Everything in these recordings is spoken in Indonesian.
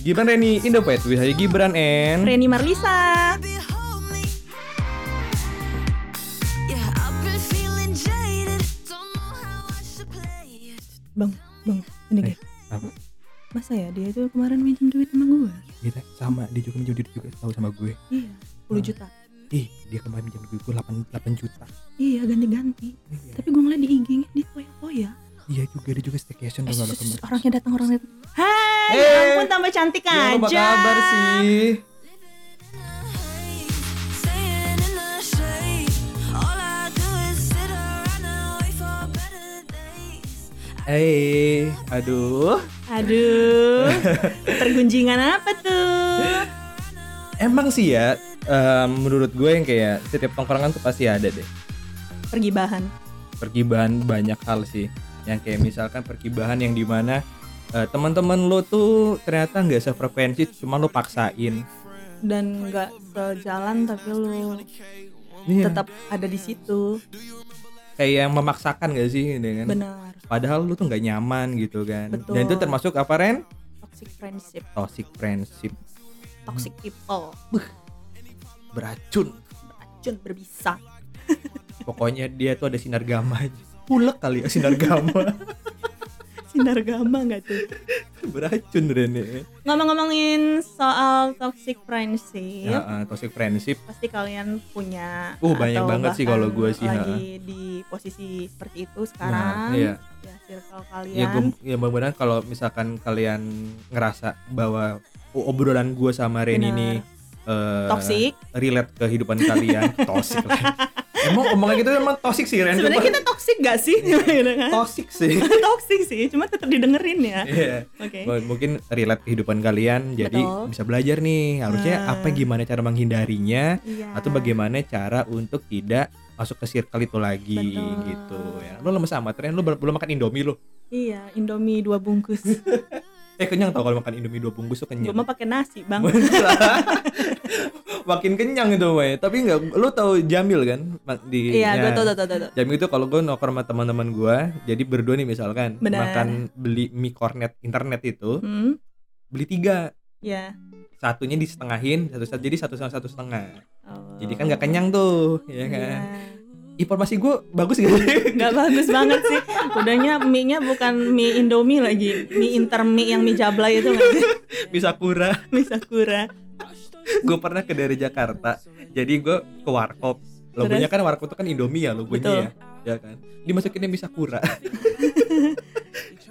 Gibran Reni in the Fight with Haji Gibran and Reni Marlisa. Baby, hold me. Yeah, I've been feeling jaded. Don't know how I should play it. Bang, bang, ini Eh, guys. apa? Masa ya dia tuh kemarin minjem duit sama gue? Kita sama dia juga minjem duit juga tahu sama gue. Iya, 10 juta. Ih, dia kemarin minjem duit gue 8, 8 juta. Iya, ganti-ganti. Iya. Tapi gue ngeliat di IG-nya dia foya-foya. Iya juga dia juga staycation Eh, orangnya datang orangnya datang. Cantik Ya, aja. apa kabar sih? Eh, aduh. Aduh, pergunjingan apa tuh? Emang sih ya, em, menurut gue yang kayak setiap tongkrongan tuh pasti ada deh. Pergi bahan. Pergibahan banyak hal sih. Yang kayak misalkan pergibahan yang di mana eh, teman-teman lo tuh ternyata nggak sefrekuensi, cuma lo paksain. dan nggak sejalan tapi lu Iya. tetap ada di situ. Kayak yang memaksakan gak sih dengan Benar. Padahal lu tuh nggak nyaman gitu kan. Betul. Dan itu termasuk apa Ren? Toxic friendship, Toxic friendship. toxic people, Beracun. racun berbisa. Pokoknya dia tuh ada sinar gamma. Pulek kali ya sinar gamma. Sinar gama nggak tuh? Beracun Ren ya. Ngomong-ngomongin soal toxic friendship, Ya, eh, toxic friendship. pasti kalian punya Uh, banyak banget sih kalau gua sih, lagi di posisi seperti itu Nah, sekarang. iya. Ya circle kalian. Ya gue ya mudah-mudahan kalau misalkan kalian ngerasa bahwa obrolan gue sama Ren Benar. ini eh, Toxic. relate ke kehidupan kalian toxic. Emang omongnya gitu emang toxic sih Ren. Sebenarnya kita toxic gak sih? Gitu kan? toxic sih. toxic sih, cuma tetap didengerin ya. Iya. Oke. M- Mungkin relate kehidupan kalian jadi Betul. bisa belajar nih harusnya Nah. apa gimana cara menghindarinya Iya. atau bagaimana cara untuk tidak masuk ke circle itu lagi Betul. gitu ya. Lu lemes amat Ren, ber- belum makan Indomie lu. Iya, Indomie dua bungkus. Eh kenyang tau kalau makan Indomie dua bungkus tuh Gue kenyang. mah pakai nasi, Bang. Makin kenyang itu mah. ya. Tapi nggak, lu tahu Jamil kan di Iya, ya, gue tau, tau, tau, tau. Jamil itu kalau gue nongkrong sama teman-teman gue, jadi berdua nih misalkan Benar. makan beli mie kornet internet itu, Hmm, beli tiga, ya. satunya disetengahin, satu satu jadi satu sama satu setengah. Oh. Jadi kan nggak kenyang tuh, ya kan? Iya. Informasi gue bagus gak sih? Nggak bagus banget sih. Udahnya mie-nya bukan mie Indomie lagi, mie intermie yang mie jablay itu sih? Bisa kurang. Mie sakura. gue pernah ke dari Jakarta, jadi gue ke warkop. Logonya kan warkop itu kan Indomie ya logonya Betul. ya, ya kan? Dimasukinnya bisa kurang.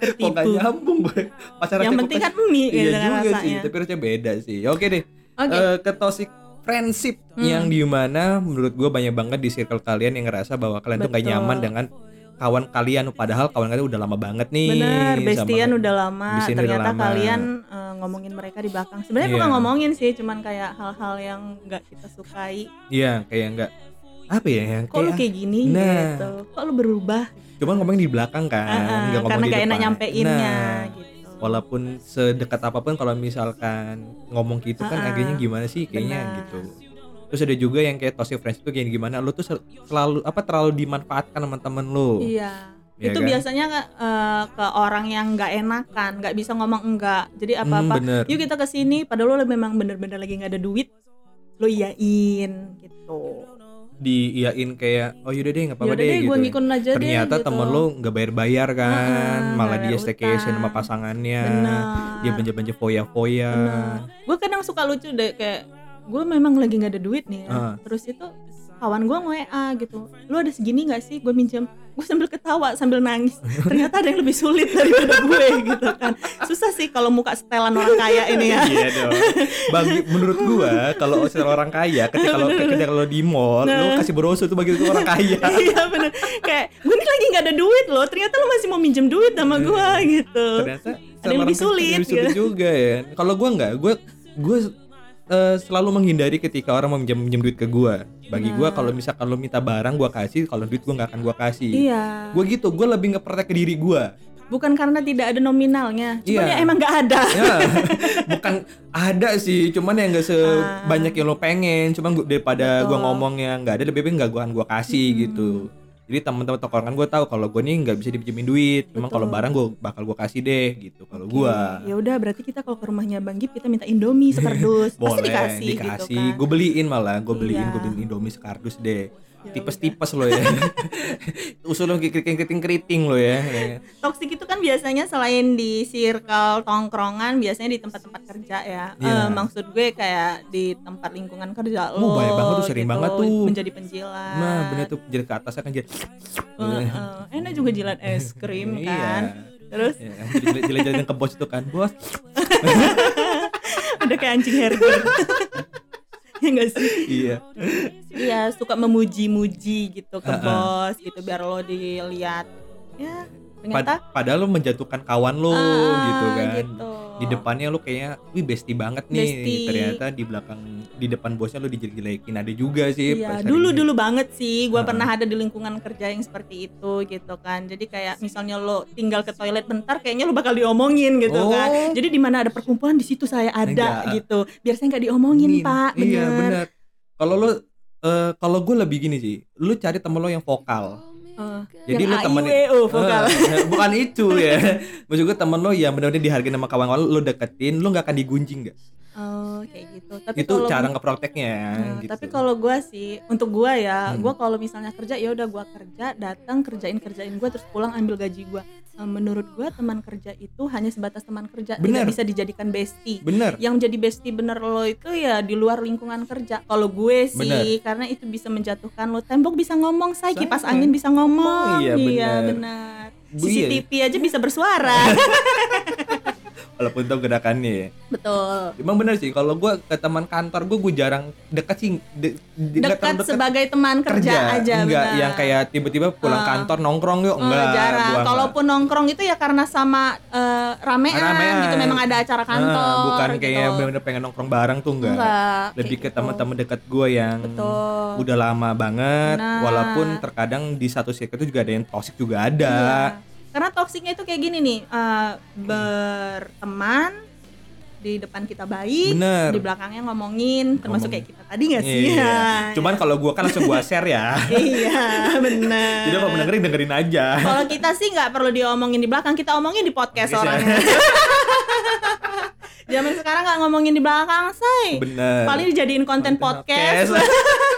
Kok Tertipu. gak nyambung gue Pacaran Yang penting kan- mie Iya gitu kan juga sih rasanya. Tapi rasanya beda sih Oke deh Oke. Eh, Ke toxic friendship Hmm. Yang di mana menurut gue banyak banget di circle kalian Yang ngerasa bahwa kalian tuh gak Betul. nyaman dengan kawan kalian Padahal kawan kalian udah lama banget nih sama- bestian udah lama. Bestian udah Ternyata lama. kalian eh, ngomongin mereka di belakang. Sebenarnya Iya. bukan ngomongin sih, cuman kayak hal-hal yang nggak kita sukai. Iya kayak nggak Apa ya yang Kok lu kayak gini Nah. gitu? Kok lu berubah? Cuman ngomong di belakang kan Ah, ah, nggak ngomong karena di gak enak nyampeinnya Nah, gitu. walaupun sedekat apa pun kalau misalkan ngomong gitu kan Ah, ah. akhirnya gimana sih kayaknya Benar. gitu terus ada juga yang kayak toxic friends itu kayak gimana lu tuh sel- selalu apa terlalu dimanfaatkan sama temen lu Iya. Iya itu kan? biasanya eh, ke orang yang nggak enakan, nggak bisa ngomong enggak. Jadi Hmm, apa-apa, bener. yuk kita ke sini padahal lo memang bener-bener lagi nggak ada duit, lo iyain gitu. diiyain kayak oh yaudah deh nggak apa-apa deh, deh, gitu gue ngikut aja ternyata deh. gitu. temen lu nggak bayar-bayar kan Ah, malah dia staycation sama pasangannya Benar. dia belanja-belanja foya-foya Gue kadang suka lucu deh kayak gue memang lagi nggak ada duit nih ya. Ah. Terus itu kawan gue nge-WA gitu. Lu ada segini nggak sih? Gue minjem. Gue sambil ketawa sambil nangis. Ternyata ada yang lebih sulit daripada gue gitu kan. Susah sih kalau muka setelan orang kaya ini ya. Iya dong. Bagi menurut gua kalau seorang orang kaya ketika lo ketika lo di mall Nah. lo kasih brosur tuh bagi orang kaya. iya bener kayak gue nih lagi nggak ada duit loh ternyata lo masih mau minjem duit sama gue gitu ternyata Ada yang lebih sulit, lebih sulit gitu. juga ya kalau gua nggak gua gua eh, selalu menghindari ketika orang mau minjem minjem duit ke gua. Bagi gua kalau misalkan lo minta barang gua kasih kalau duit gua nggak akan gua kasih. Iya. Gua gitu gua lebih ngeprotek ke diri gua. Bukan karena tidak ada nominalnya cuman Iya. ya emang nggak ada. Ya bukan ada sih cuman yang nggak sebanyak yang lo pengen. Cuman gua, daripada gua Betul. ngomongnya nggak ada lebih baik nggak gua gua kasih gitu jadi teman-teman tongkrongan gue tahu kalau gue nih nggak bisa dipinjemin duit. Memang kalau barang gue bakal gue kasih deh gitu. Kalau Oke, gue ya udah berarti kita kalau ke rumahnya Bang Gip kita minta Indomie sekardus. Pasti boleh dikasih, dikasih. gitu kan. Gue beliin malah gue beliin Iya. gue beliin indomie sekardus deh tipes-tipes lo ya. usul lo keriting keriting lo ya toksik itu kan biasanya selain di circle tongkrongan biasanya di tempat-tempat kerja ya. Iya. Eh, maksud gue kayak di tempat lingkungan kerja Oh, lo banyak banget tuh, sering gitu, banget tuh. menjadi penjilat. Nah bener tuh jadi ke atasnya kan jadi Eh, eh, enak juga jilat es krim kan. Iya terus? Ya, jelek-jelekin ke bos itu kan bos. Udah kayak anjing herder ya enggak sih iya Iya suka memuji-muji gitu ke Uh-uh. bos gitu biar lo dilihat ya ternyata Pad- padahal lo menjatuhkan kawan lo ah, gitu kan gitu. Di depannya lo kayaknya wih bestie banget nih Bestie. ternyata di belakang di depan bosnya lo dijelek-jelekin ada juga sih Iya, dulu dulu banget sih. Gua Heeh. pernah ada di lingkungan kerja yang seperti itu gitu kan. Jadi kayak misalnya lo tinggal ke toilet bentar, kayaknya lo bakal diomongin gitu Oh. kan. Jadi di mana ada perkumpulan di situ saya ada Enggak. gitu. Biar saya nggak diomongin Nin. pak. iya bener. benar kalau lo eh, kalau gue lebih gini sih lo cari temen lo yang vokal Eh, Jadi lu temen- AIWO vokal. Eh, bukan itu ya maksud gue temen lo yang benar-benar dihargai sama kawan-kawan lo deketin lo nggak akan digunjing gak Oh, kayak gitu. Tapi itu kalau cara ngeproteknya Nah, gitu. Tapi kalau gua sih, untuk gua ya, Hmm. gua kalau misalnya kerja ya udah gua kerja, datang kerjain kerjain gua terus pulang ambil gaji gua. Eh, Menurut gua teman kerja itu hanya sebatas teman kerja, Bener. tidak bisa dijadikan bestie. bener Yang jadi bestie bener lo itu ya di luar lingkungan kerja. Kalau gue sih, Bener. karena itu bisa menjatuhkan lo. Tembok bisa ngomong, say Say. kipas angin bisa ngomong. Oh, iya, bener. benar. Iya. CCTV aja bisa bersuara. walaupun tau gerakannya ya Betul. emang bener sih kalau gue ke teman kantor gue gue jarang dekat sih de, de- Dekat sebagai teman kerja, aja enggak benar. yang kayak tiba-tiba pulang Ah. kantor nongkrong yuk enggak jarang. gua enggak. Kalaupun nongkrong itu ya karena sama eh, ramean, Ramean. gitu memang ada acara kantor. Ah, bukan gitu. kayak bener-bener pengen nongkrong bareng tuh enggak, Enggak, lebih ke gitu. teman-teman dekat gue yang Betul. udah lama banget Nah. walaupun terkadang di satu circle itu juga ada yang toxic juga ada Iya. Karena toksiknya itu kayak gini nih, eh, berteman di depan kita baik, Bener. di belakangnya ngomongin, termasuk Ngomong. kayak kita tadi nggak sih? Iya. Ya. cuman kalau gue kan langsung gue share ya iya, benar. jadi kalau dengerin dengerin aja Kalau kita sih nggak perlu diomongin di belakang, kita omongin di podcast Podcast ya. orangnya. Zaman sekarang nggak ngomongin di belakang, say. bener Paling dijadiin konten podcast.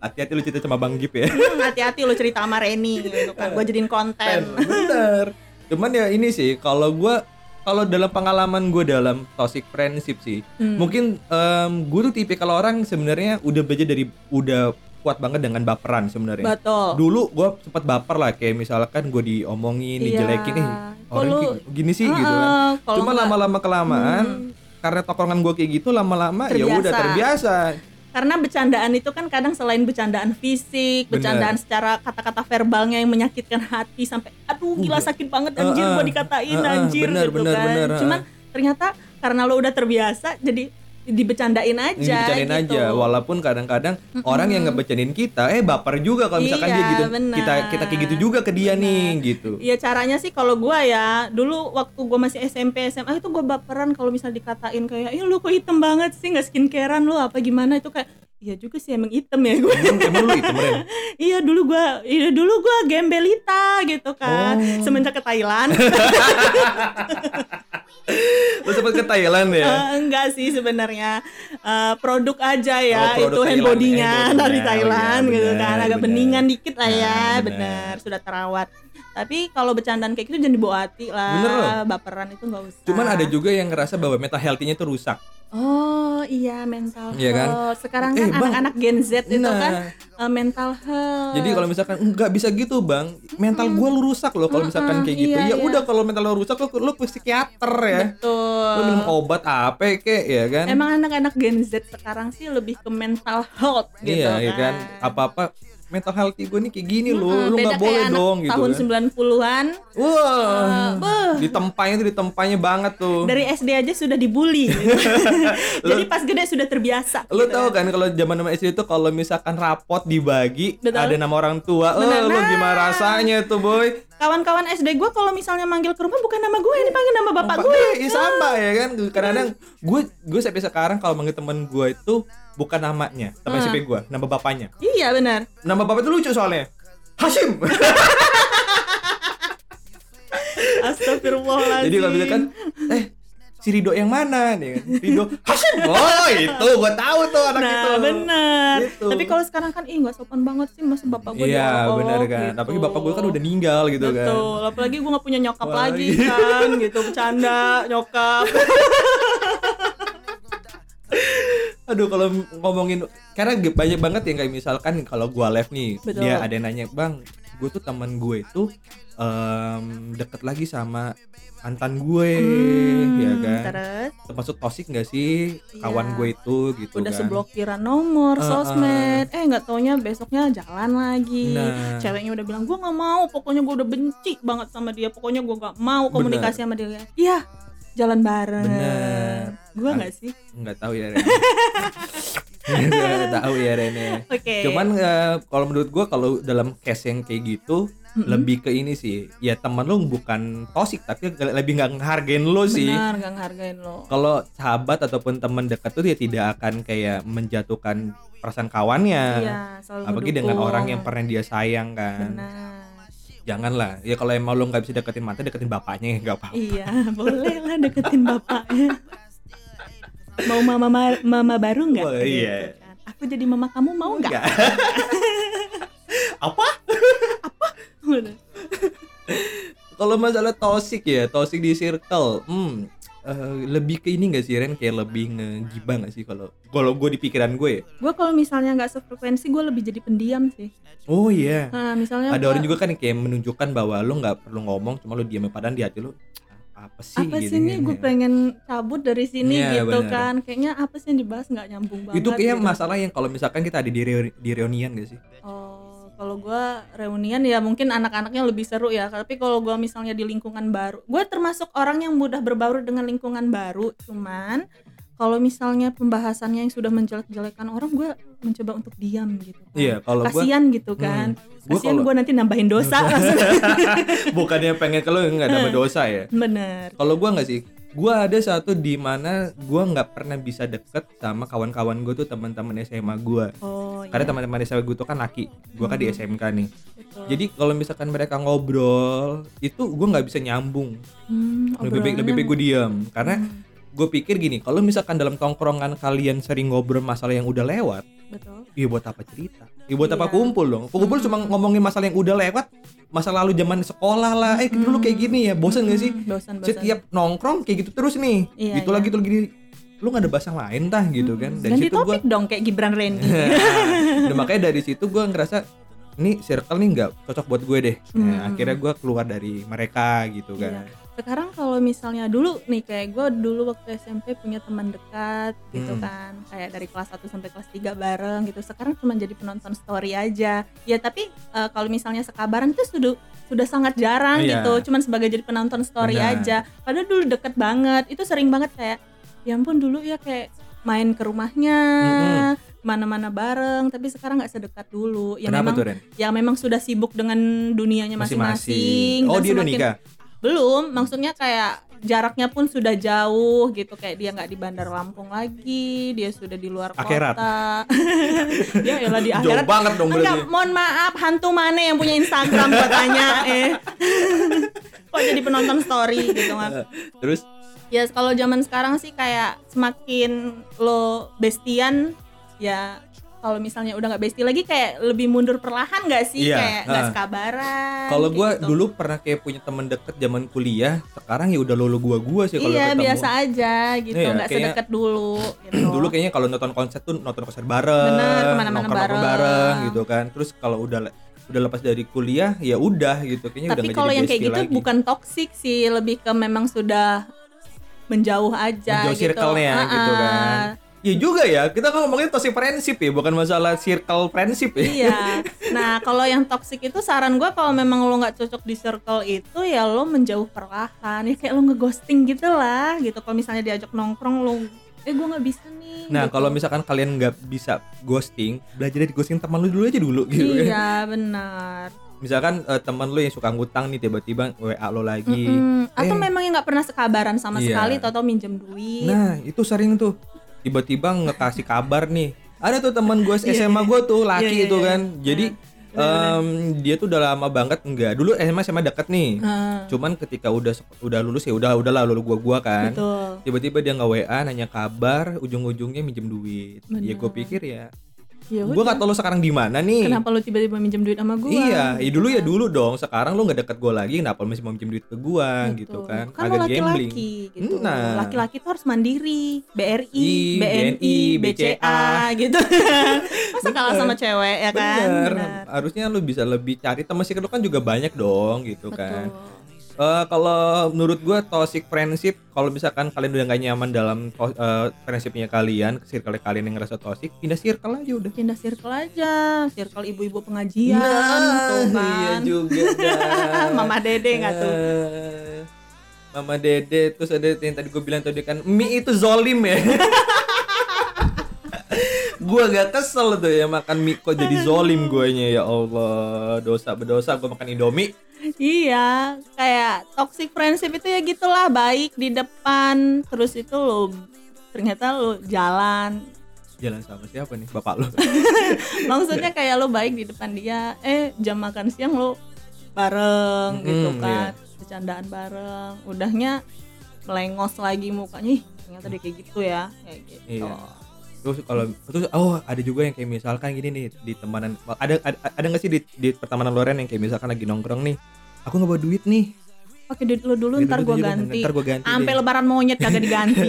hati-hati lu cerita sama bang Gip ya Hmm, hati-hati lo cerita sama Reni gitu kan. Gue jadiin konten. bener cuman ya ini sih kalau gua kalau dalam pengalaman gue dalam toxic friendship sih Hmm. mungkin em, gue tuh tipikal orang sebenarnya udah belajar dari udah kuat banget dengan baperan sebenarnya Betul. dulu gue sempat baper lah kayak misalkan gue diomongin Iya. dijelekin eh Kok orang lu- kayak gini sih gitu kan cuma lama-lama kelamaan Hmm. karena tongkrongan gue kayak gitu lama-lama ya udah terbiasa Karena bercandaan itu kan kadang selain bercandaan fisik, Bener. bercandaan secara kata-kata verbalnya yang menyakitkan hati sampai aduh gila Uh, sakit banget anjir uh, gua uh, dikatain uh, uh, anjir bener, gitu bener, kan. bener, uh. Cuman ternyata karena lo udah terbiasa jadi dibecandain aja dibicarain gitu. aja walaupun kadang-kadang orang yang ngebecanin kita eh baper juga kalau misalkan Iya, dia gitu benar. kita kita kayak gitu juga ke dia nih gitu Iya caranya sih kalau gua ya dulu waktu gua masih SMP SMA itu gua baperan kalau misal dikatain kayak ih lu kok hitam banget sih nggak skincarean lu apa gimana itu kayak iya juga sih emang hitam ya gue emang, emang lu itu Ren? iya dulu gua iya dulu gua gembelita gitu kan Oh. semenjak ke Thailand lu sempet ke Thailand ya Eh, enggak sih sebenarnya Eh, produk aja ya Oh, produk itu hand Thailand, hand body-nya. dari Oh, iya, Thailand gitu kan agak benar. beningan dikit lah ya Nah, benar sudah terawat tapi kalau bercandaan kayak gitu jangan dibawa hati lah Bener loh. baperan itu nggak usah cuman ada juga yang ngerasa bahwa mental health-nya itu rusak Oh iya mental Iya kan? health. Sekarang Eh, kan Bang. anak-anak Gen Z itu Nah. kan eh, mental health. jadi kalau misalkan nggak bisa gitu bang mental gua lu rusak loh kalau misalkan Mm-mm, kayak gitu iya, ya iya. udah kalau mental lu rusak lu lu ke psikiater ya betul. lu minum obat apa kek ya kan Emang anak-anak Gen Z sekarang sih lebih ke mental health gitu iya kan. ya kan apa-apa mental healthy gue nih kayak gini loh Mm-mm, lu nggak boleh anak dong gitu tahun kan 90-an Wah, beuh. ditempanya tuh ditempanya banget tuh. dari SD aja sudah dibully gitu. Jadi pas gede sudah terbiasa. Lu gitu tahu kan kalau zaman nama SD itu kalau misalkan rapot dibagi Betul. ada nama orang tua, eh Benar. lu gimana Nah. rasanya tuh boy? Kawan-kawan SD gue kalau misalnya manggil ke rumah bukan nama gue, dipanggil nama bapak Bapak gue. iya sama ya kan. Kadang-kadang gue gue sampai sekarang kalau manggil temen gue itu bukan namanya, teman Hmm. SMP gue, nama bapaknya. Iya benar. Nama bapak itu lucu soalnya. Hashim Astagfirullahaladzim. jadi kalau misalkan eh si Rido yang mana nih kan Rido Hashim oh itu gua tahu tuh anak Nah itu benar. Gitu. Tapi kalau sekarang kan ih nggak sopan banget sih masa bapak gue iya benar kan gitu. apalagi bapak gue kan udah meninggal gitu kan Betul. Apalagi gue nggak punya nyokap Wah, lagi kan, gitu bercanda nyokap. Aduh kalau ngomongin karena banyak banget yang kayak misalkan kalau gua live nih Betul. dia ada yang nanya bang gue tuh teman gue itu em, deket lagi sama mantan gue Hmm, ya kan Terus termasuk toxic nggak sih kawan Iya. gue itu gitu udah kan seblokiran nomor, Uh, uh. sosmed, eh nggak taunya besoknya jalan lagi. Nah. Ceweknya udah bilang gue nggak mau, pokoknya gue udah benci banget sama dia, pokoknya gue nggak mau komunikasi sama dia. Iya, jalan bareng. Bener. Gue nggak sih? nggak tahu ya tahu ya Ren ya. Oke. cuman eh, kalau menurut gue kalau dalam case yang kayak gitu lebih ke ini sih ya teman lu bukan toxic tapi lebih nggak ngehargain lu sih benar nggak ngehargain lo. kalau sahabat ataupun teman dekat tuh dia tidak akan kayak menjatuhkan perasaan kawannya Iya, apalagi dengan orang yang pernah dia sayang kan Benar. janganlah ya kalau emang lu nggak bisa deketin mantan deketin bapaknya ya nggak apa Iya, boleh lah deketin bapaknya. Mau mama ma- mama baru nggak? Wah, iya. kan. Aku jadi mama kamu mau nggak? Nggak. apa Udah. kalau masalah toxic ya toxic di circle hmm eh, lebih ke ini gak sih Ren kayak lebih ngegibah gak sih kalau kalau gue di pikiran gue ya? Gue kalau misalnya nggak sefrekuensi, gue lebih jadi pendiam sih. oh iya Nah, misalnya ada gua- orang juga kan yang kayak menunjukkan bahwa lu nggak perlu ngomong cuma lu diam padahal di hati lu apa sih apa sih nih kan, gue ya. pengen cabut dari sini Iya, gitu bener. kan kayaknya apa sih yang dibahas nggak nyambung banget itu kayak gitu. masalah yang kalau misalkan kita ada di, reu- di reunian gak sih oh kalau gue reunian ya mungkin anak-anaknya lebih seru ya tapi kalau gue misalnya di lingkungan baru gue termasuk orang yang mudah berbaur dengan lingkungan baru cuman kalau misalnya pembahasannya yang sudah menjelek-jelekan orang gue mencoba untuk diam gitu. Kan. Iya, kalau gua- kasian gitu kan. Gua kasian gue nanti nambahin dosa. Bukannya pengen kalau nggak ada dosa ya? Bener. Kalau gua nggak sih gua ada satu di mana gua nggak pernah bisa deket sama kawan-kawan gue tuh teman-teman SMA gua. Oh karena iya, teman-teman SMA gue tuh kan laki gua kan di SMK nih. Betul. jadi kalau misalkan mereka ngobrol itu gua nggak bisa nyambung. Hmm, lebih baik lebih baik gue diam. Karena gue pikir gini kalau misalkan dalam tongkrongan kalian sering ngobrol masalah yang udah lewat betul. ya buat apa cerita? Ya buat apa Iya. kumpul dong? Kumpul cuma ngomongin masalah yang udah lewat masa lalu zaman sekolah lah. Eh dulu kayak gini ya bosan gak sih? Hmm, bosan bosan setiap nongkrong kayak gitu terus nih. Iya, gitu iya. lagi gitu lagi. Lu nggak ada bahasa lain tah gitu kan? Dari ganti situ gue dong kayak Gibran Randy nah, makanya dari situ gue ngerasa ini circle nih nggak cocok buat gue deh. Nah, Hmm. akhirnya gue keluar dari mereka gitu kan. Iya. Sekarang kalau misalnya dulu nih kayak gue dulu waktu SMP punya teman dekat gitu Hmm. kan kayak dari kelas 1 sampai kelas 3 bareng gitu. Sekarang cuma jadi penonton story aja. Ya tapi eh, kalau misalnya sekabaran itu sudah sudah sangat jarang Iya. gitu. Cuman sebagai jadi penonton story Benar. aja. Padahal dulu deket banget. Itu sering banget kayak ya ampun dulu ya kayak main ke rumahnya mana-mana bareng tapi sekarang nggak sedekat dulu ya kenapa memang tuh Ren ya memang sudah sibuk dengan dunianya masing-masing oh dia udah nikah belum maksudnya kayak jaraknya pun sudah jauh gitu. Kayak dia nggak di Bandar Lampung lagi dia sudah di luar Akhirat. kota ya elah di jauh akhirat. banget dong Enggak, berarti. mohon maaf hantu mana yang punya Instagram buat tanya eh. Kok jadi penonton story gitu mas? Terus? Ya kalau zaman sekarang sih kayak semakin lo bestian ya kalau misalnya udah nggak bestie lagi kayak lebih mundur perlahan nggak sih Iya, kayak nggak ha. sekabaran Kalau gua gitu. dulu pernah kayak punya temen deket zaman kuliah, sekarang ya udah lulu gua gua sih kalau iya ketemu. biasa aja gitu Iya, nggak kayaknya- sedekat dulu gitu. Dulu kayaknya kalau nonton konser tuh nonton konser bareng, Bener, ke mana-mana nongkrong-nongkrong bareng. gitu kan. Terus kalau udah udah lepas dari kuliah ya udah gitu kayaknya udah tapi nggak kalau yang kayak gitu lagi. bukan toxic sih lebih ke memang sudah menjauh aja Menjauh gitu circle-nya Ah, gitu ah. kan. Ya juga ya, kita kan ngomongin toxic friendship ya, bukan masalah circle friendship ya. Iya. Nah, kalau yang toxic itu saran gua kalau memang lo nggak cocok di circle itu ya lo menjauh perlahan. Ya kayak lo ngeghosting gitu lah gitu. Kalau misalnya diajak nongkrong lo eh gua nggak bisa nih. Nah, gitu. kalau misalkan kalian nggak bisa ghosting, belajar dari ghosting teman lu dulu aja dulu gitu kan. Iya, benar. Misalkan eh, teman lu yang suka ngutang nih tiba-tiba WA lo lagi. Mm-mm. Atau Eh. memang yang nggak pernah sekabaran sama Iya. sekali, atau minjem duit. Nah, itu sering tuh. Tiba-tiba ngekasih kabar nih. Ada tuh teman gue SMA gue tuh laki Iya, iya, itu iya. kan. Jadi Em, dia tuh udah lama banget enggak. Dulu SMA SMA deket nih. Ah, Cuman ketika udah udah lulus ya udah udahlah lulus gua gua kan. Tiba-tiba dia nggak WA nanya kabar, ujung-ujungnya minjem duit. Ya gue Bener. pikir ya, ya gue gak tau lo sekarang di mana nih. kenapa lu tiba-tiba minjem duit sama gua Iya, ya dulu ya dulu dong. Sekarang lu nggak deket gue lagi, kenapa lu masih mau minjem duit ke gua Betul. gitu kan? kan lo laki-laki gitu Nah. laki-laki tuh harus mandiri BRI I, BNI BNI, BCA gitu masa kalah sama cewek ya kan Bener. Harusnya lu bisa lebih cari teman sih kan juga banyak dong gitu kan. Eh, kalau menurut gua toxic friendship kalau misalkan kalian udah gak nyaman dalam eh, friendshipnya kalian, circle kalian yang ngerasa toxic, pindah circle aja udah. pindah circle aja circle ibu-ibu pengajian Nah, tuh iya juga. Mama Dede nggak tuh? Eh, Mama Dede terus ada yang tadi gue bilang tadi kan mie itu zolim ya. gua gak kesel tuh ya makan mie kok jadi zolim guanya ya Allah dosa berdosa gua makan indomie Iya, kayak toxic friendship itu ya gitulah baik di depan, terus itu lo ternyata lo jalan. jalan sama siapa nih bapak lo Maksudnya kayak lo baik di depan dia, eh jam makan siang lo bareng gitu Hmm, kan, bercandaan bareng. Udahnya melengos lagi mukanya, ih ternyata dia kayak gitu ya, kayak gitu. Iya. Terus kalau terus oh ada juga yang kayak misalkan gini nih di temanan ada ada, ada nggak sih di, di pertemanan Loren yang kayak misalkan lagi nongkrong nih aku nggak bawa duit nih Pakai duit lo dulu, ntar dulu, ganti. ntar gua ganti Sampai lebaran monyet kagak diganti.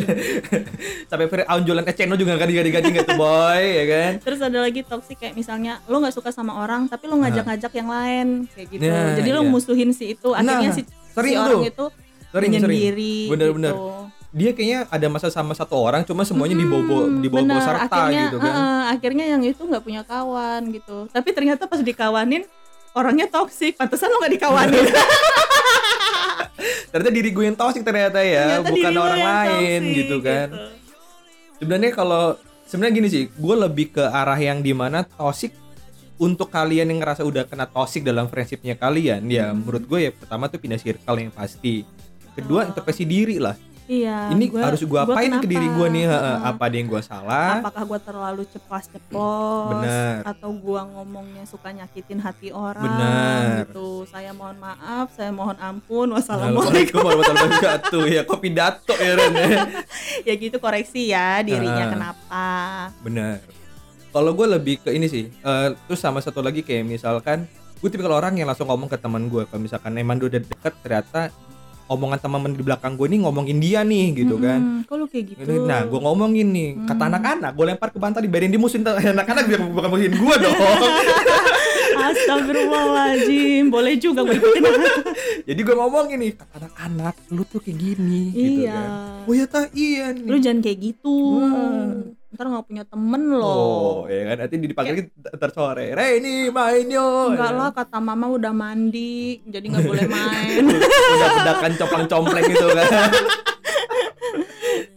sampai free jualan Eceno juga nggak diganti-ganti nggak tuh boy ya kan Terus ada lagi toxic kayak misalnya lo nggak suka sama orang tapi lo ngajak-ngajak yang lain kayak gitu. Nah, Jadi lo iya. musuhin si itu, akhirnya Nah, si, si orang tuh. itu sering sering menyendiri. Bener-bener. Gitu. Dia kayaknya ada masa sama satu orang cuma semuanya dibobo Hmm, dibobo bener. serta akhirnya, gitu kan eh, akhirnya yang itu nggak punya kawan gitu. Tapi ternyata pas dikawanin orangnya toxic, pantesan lo nggak dikawanin. ternyata diri gue yang toxic ternyata ya Ternyata bukan orang lain toxic, gitu kan sebenarnya kalau sebenarnya gini sih gue lebih ke arah yang di mana toxic untuk kalian yang ngerasa udah kena toxic dalam friendshipnya kalian ya Hmm. menurut gue ya pertama tuh pindah circle yang pasti kedua Oh. introspeksi diri lah Iya. ini gua- harus gue gua apain ke kenapa? diri gue nih Heeh. apa ada yang gue salah Apakah gue terlalu cepat ceplos Bener. atau gua ngomongnya suka nyakitin hati orang Bener. gitu. Saya mohon maaf, saya mohon ampun. Assalamualaikum Wassalamualaikum. warahmatullahi wabarakatuh ya kok pidato ya Ren ya ya gitu koreksi ya dirinya Ah. kenapa. Benar. Kalau gue lebih ke ini sih. eh, terus sama satu lagi kayak misalkan gue tipikal orang yang langsung ngomong ke teman gue kalau misalkan emang udah deket ternyata omongan teman di belakang gue nih ngomongin dia nih gitu kan. Mm-mm, Kok lu kayak gitu? Nah, gue ngomongin nih kata Hmm. anak-anak, gue lempar ke bantal dibayarin di musuhin anak-anak biar bukan musuhin gue dong. Astagfirullahaladzim, boleh juga gue ikutin. Jadi gue ngomongin nih kata anak-anak, lu tuh kayak gini gitu iya. kan. Oh ya tak iya nih. Lu jangan kayak gitu. Hmm. Ntar nggak punya temen Oh, loh. ya kan nanti dipanggil ntar sore. Reni main yo. Enggak lah, kata mama udah mandi, jadi nggak boleh main. udah bedakan complang-compleng gitu kan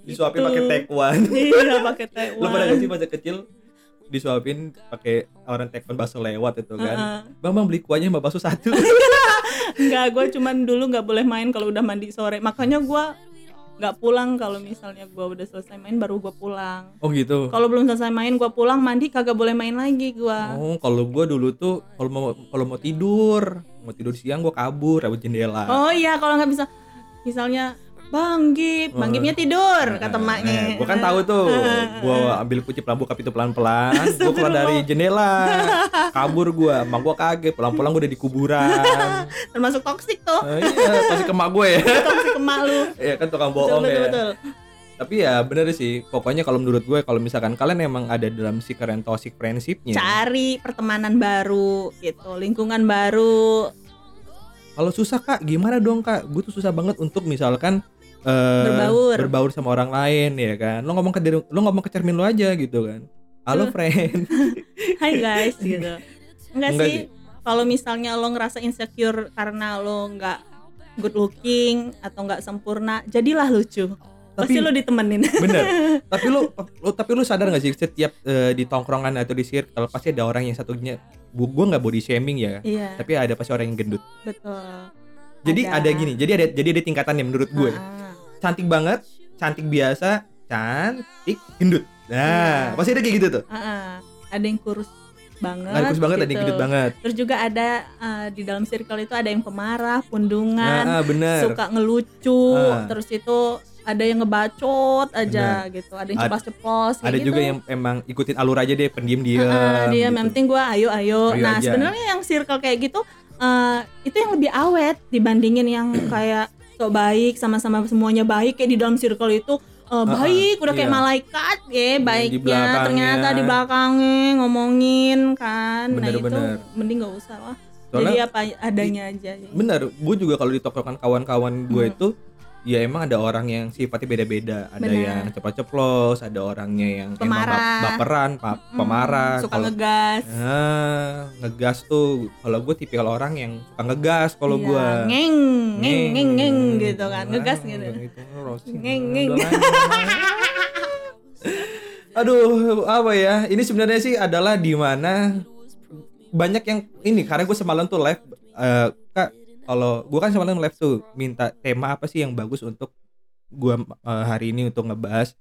disuapin Gitu. pakai taekwondo iya, pakai lo pada sih masa kecil disuapin pakai orang taekwondo bakso lewat itu kan bang bang beli kuahnya sama bakso satu Enggak, gue cuman dulu nggak boleh main kalau udah mandi sore. Makanya gue nggak pulang kalau misalnya gue udah selesai main baru gue pulang. oh gitu Kalau belum selesai main gue pulang mandi kagak boleh main lagi gue. oh kalau gua dulu tuh kalau mau kalau mau tidur mau tidur siang gua kabur lewat jendela Oh iya kalau nggak bisa misalnya Bang Gip, Bang Gipnya tidur kata Eh, maknya. gua kan tahu tuh gua ambil kunci pelambu kap itu pelan-pelan gua keluar dari jendela kabur gua emang gua kaget pulang-pulang gua udah di kuburan Termasuk toksik tuh. Eh, iya pasti kemak gue ya Toksik ke mak lu. Iya kan tukang Betul bohong betul ya betul. tapi ya bener sih pokoknya kalau menurut gue kalau misalkan kalian emang ada dalam si keren toxic friendshipnya Cari pertemanan baru gitu, lingkungan baru. kalau susah kak gimana dong kak gue tuh susah banget untuk misalkan eh, Berbaur. berbaur sama orang lain ya kan lo ngomong ke diri lo ngomong ke cermin lo aja gitu kan halo friend Hai guys gitu. Enggak, Enggak sih. Kalau misalnya lo ngerasa insecure karena lo nggak good looking atau nggak sempurna, jadilah lucu. Pasti Tapi- lo ditemenin. bener tapi lu, lu tapi lu sadar gak sih setiap eh, di tongkrongan atau di circle pasti ada orang yang satunya bu gue nggak body shaming ya Iya, tapi ada pasti orang yang gendut betul. jadi ada, gini jadi ada jadi ada tingkatannya menurut gue Ah, cantik banget, cantik biasa, cantik, gendut. Nah, Iya. pasti ada kayak gitu tuh. ah. Ada yang kurus banget. Ada khusus banget ada yang gitu. gendut banget Terus juga ada eh, di dalam circle itu ada yang pemarah, pundungan, nah, ah, bener suka ngelucu, Ah. terus itu ada yang ngebacot aja gitu, ada yang ceplos-ceplos ada gitu. juga yang emang ikutin alur aja deh pendiam dia Heeh, dia yang penting gue ayo ayo. Ayo nah sebenarnya yang circle kayak gitu eh, itu yang lebih awet dibandingin yang kayak baik sama-sama semuanya baik kayak di dalam circle itu eh, baik udah kayak iya. malaikat ya baiknya belakangnya. ternyata di belakangnya ngomongin kan. nah itu Bener-bener. mending gak usah lah. Soalnya- Jadi apa adanya aja. bener gue juga kalau di tongkrongan kawan-kawan gue Hmm. itu ya emang ada orang yang sifatnya beda-beda ada Bener. yang cepat-ceplos ada orangnya yang emang Pemarah. bap- baperan pa- Hmm, pemarah suka Kalau- ngegas. Ah, ngegas tuh kalau gue tipikal orang yang suka ngegas kalau Iya, gue ngeng ngeng ngeng ngeng gitu kan ngegas gitu Ngeng, ngeng. Aduh, apa ya? Ini sebenarnya sih adalah di mana banyak yang ini karena gue semalam tuh live eh, kak kalau gue kan semalam live tuh minta tema apa sih yang bagus untuk gue hari ini untuk ngebahas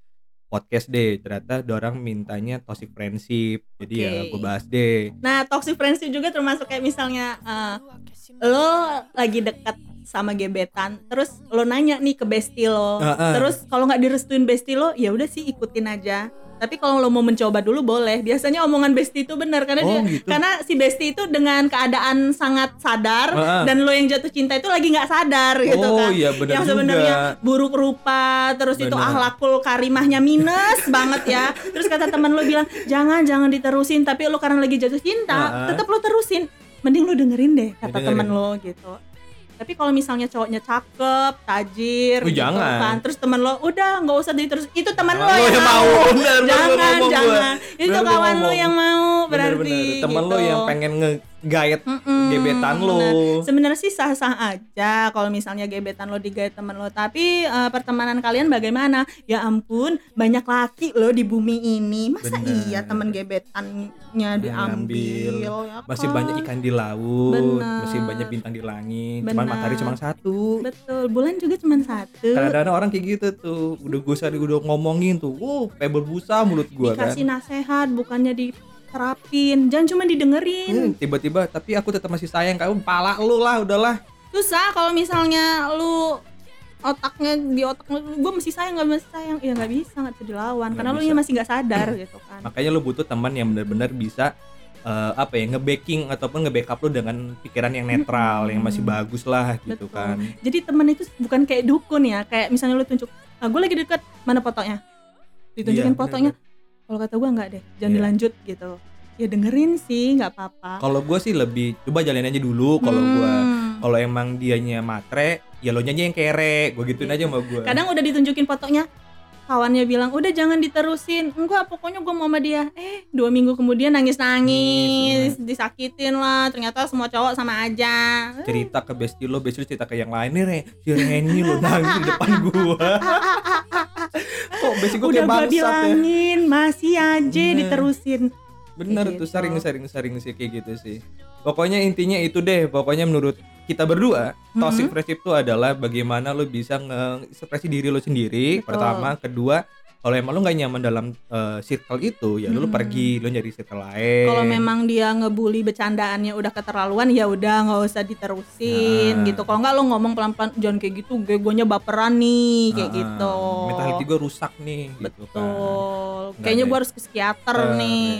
podcast deh ternyata orang mintanya toxic friendship jadi ya Oke. gue bahas deh Nah, toxic friendship juga termasuk kayak misalnya eh, lo lagi dekat sama gebetan, terus lo nanya nih ke bestie lo, Ah, ah. terus kalau nggak direstuin bestie lo, ya udah sih ikutin aja. Tapi kalau lo mau mencoba dulu boleh. Biasanya omongan bestie itu benar karena Oh, dia gitu. karena si bestie itu dengan keadaan sangat sadar ah. dan lo yang jatuh cinta itu lagi nggak sadar gitu oh kan. iya benar yang sebenarnya buruk rupa terus itu Bener. ahlakul karimahnya minus banget ya terus kata teman lo bilang jangan jangan diterusin tapi lo karena lagi jatuh cinta Heeh. tetap lo terusin mending lo dengerin deh kata Dengerin. teman lo gitu tapi kalau misalnya cowoknya cakep tajir Oh, gitu jangan. kan terus teman lo udah nggak usah diterus itu teman lo yang, mau, bener, bener jangan gua. jangan itu Bener kawan lo yang mau berarti Bener-bener. temen lo gitu. yang pengen nge-guide Mm-mm, gebetan lo. Sebenarnya sih sah-sah aja kalau misalnya gebetan lo digait temen lo, tapi eh, pertemanan kalian bagaimana? Ya ampun, banyak laki lo di bumi ini. Masa Bener. iya temen gebetannya diambil? ya masih kan? banyak ikan di laut Bener. masih banyak bintang di langit cuman Bener. matahari cuma satu Betul, bulan juga cuma satu. kadang-kadang orang kayak gitu tuh udah gue sari udah ngomongin tuh wow kayak berbusa mulut gua kan Dikasih nasehat, bukannya diterapin. Jangan cuma didengerin. Hmm, tiba-tiba tapi aku tetap masih sayang kamu pala lu lah udahlah Susah kalau misalnya lu otaknya di otak lu gue masih sayang nggak masih sayang ya nggak bisa nggak bisa dilawan Nggak karena lu bisa. nya masih nggak sadar gitu kan makanya lu butuh teman yang benar-benar bisa eh, apa ya nge-backing ataupun nge-backup lu dengan pikiran yang netral yang masih bagus lah gitu Betul. kan jadi temen itu bukan kayak dukun ya kayak misalnya lu tunjuk ah, gue lagi deket mana fotonya ditunjukin Iya, fotonya kalau kata gue nggak deh jangan Iya. dilanjut gitu. Ya dengerin sih nggak apa-apa. Kalau gue sih lebih coba jalanin aja dulu kalau gua. Hmm. kalau emang dianya matre ya lo nyanyi yang kere gue gituin aja sama gue kadang udah ditunjukin fotonya kawannya bilang udah jangan diterusin. Enggak pokoknya gue mau sama dia. Eh dua minggu kemudian nangis nangis. disakitin lah. Ternyata semua cowok sama aja. Cerita ke bestie lo, bestie cerita ke yang lain nih, Re, si Reni lo nangis di depan gua. Kok gua udah kayak gue bangsat ya? bilangin masih aja Bener. diterusin Bener Kayak tuh gitu. sering-sering sering sih kayak gitu sih. Pokoknya intinya itu deh, pokoknya menurut kita berdua, toxic Mhm. friendship itu adalah bagaimana lo bisa nge-ekspresi diri lo sendiri. Betul. Pertama, kedua, kalau emang lo nggak nyaman dalam eh, circle itu, ya lo Mhm. pergi, lo nyari circle lain. kalau memang dia ngebully bercandaannya udah keterlaluan ya udah nggak usah diterusin Nah. gitu kalau nggak lo ngomong pelan-pelan jangan kayak gitu gue gue baperan nih kayak Ah, gitu Mentality gue rusak nih, gitu kan. betul kayaknya gue harus ke psikiater Eh, nih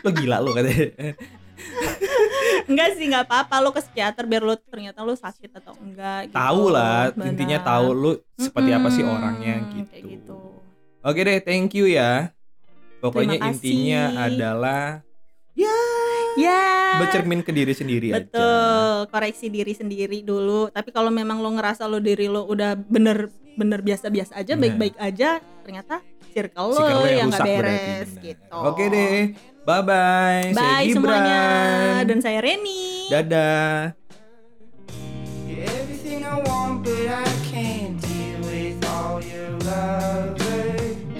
lo gila lo katanya. enggak sih nggak apa-apa lo ke psikiater biar lo ternyata lo sakit atau enggak gitu. tahu lah Benar. intinya tahu lu seperti apa sih orangnya gitu. kayak gitu Oke deh, thank you ya. Pokoknya intinya adalah ya bercermin ke diri sendiri aja. Betul, koreksi diri sendiri dulu. Tapi kalau memang lo ngerasa lo diri lo udah bener bener biasa-biasa aja, Nah. baik-baik aja, ternyata circle lo lo yang nggak beres berarti, gitu. Oke deh, bye bye. Bye semuanya. Gibran. Dan saya Reni. Dadah.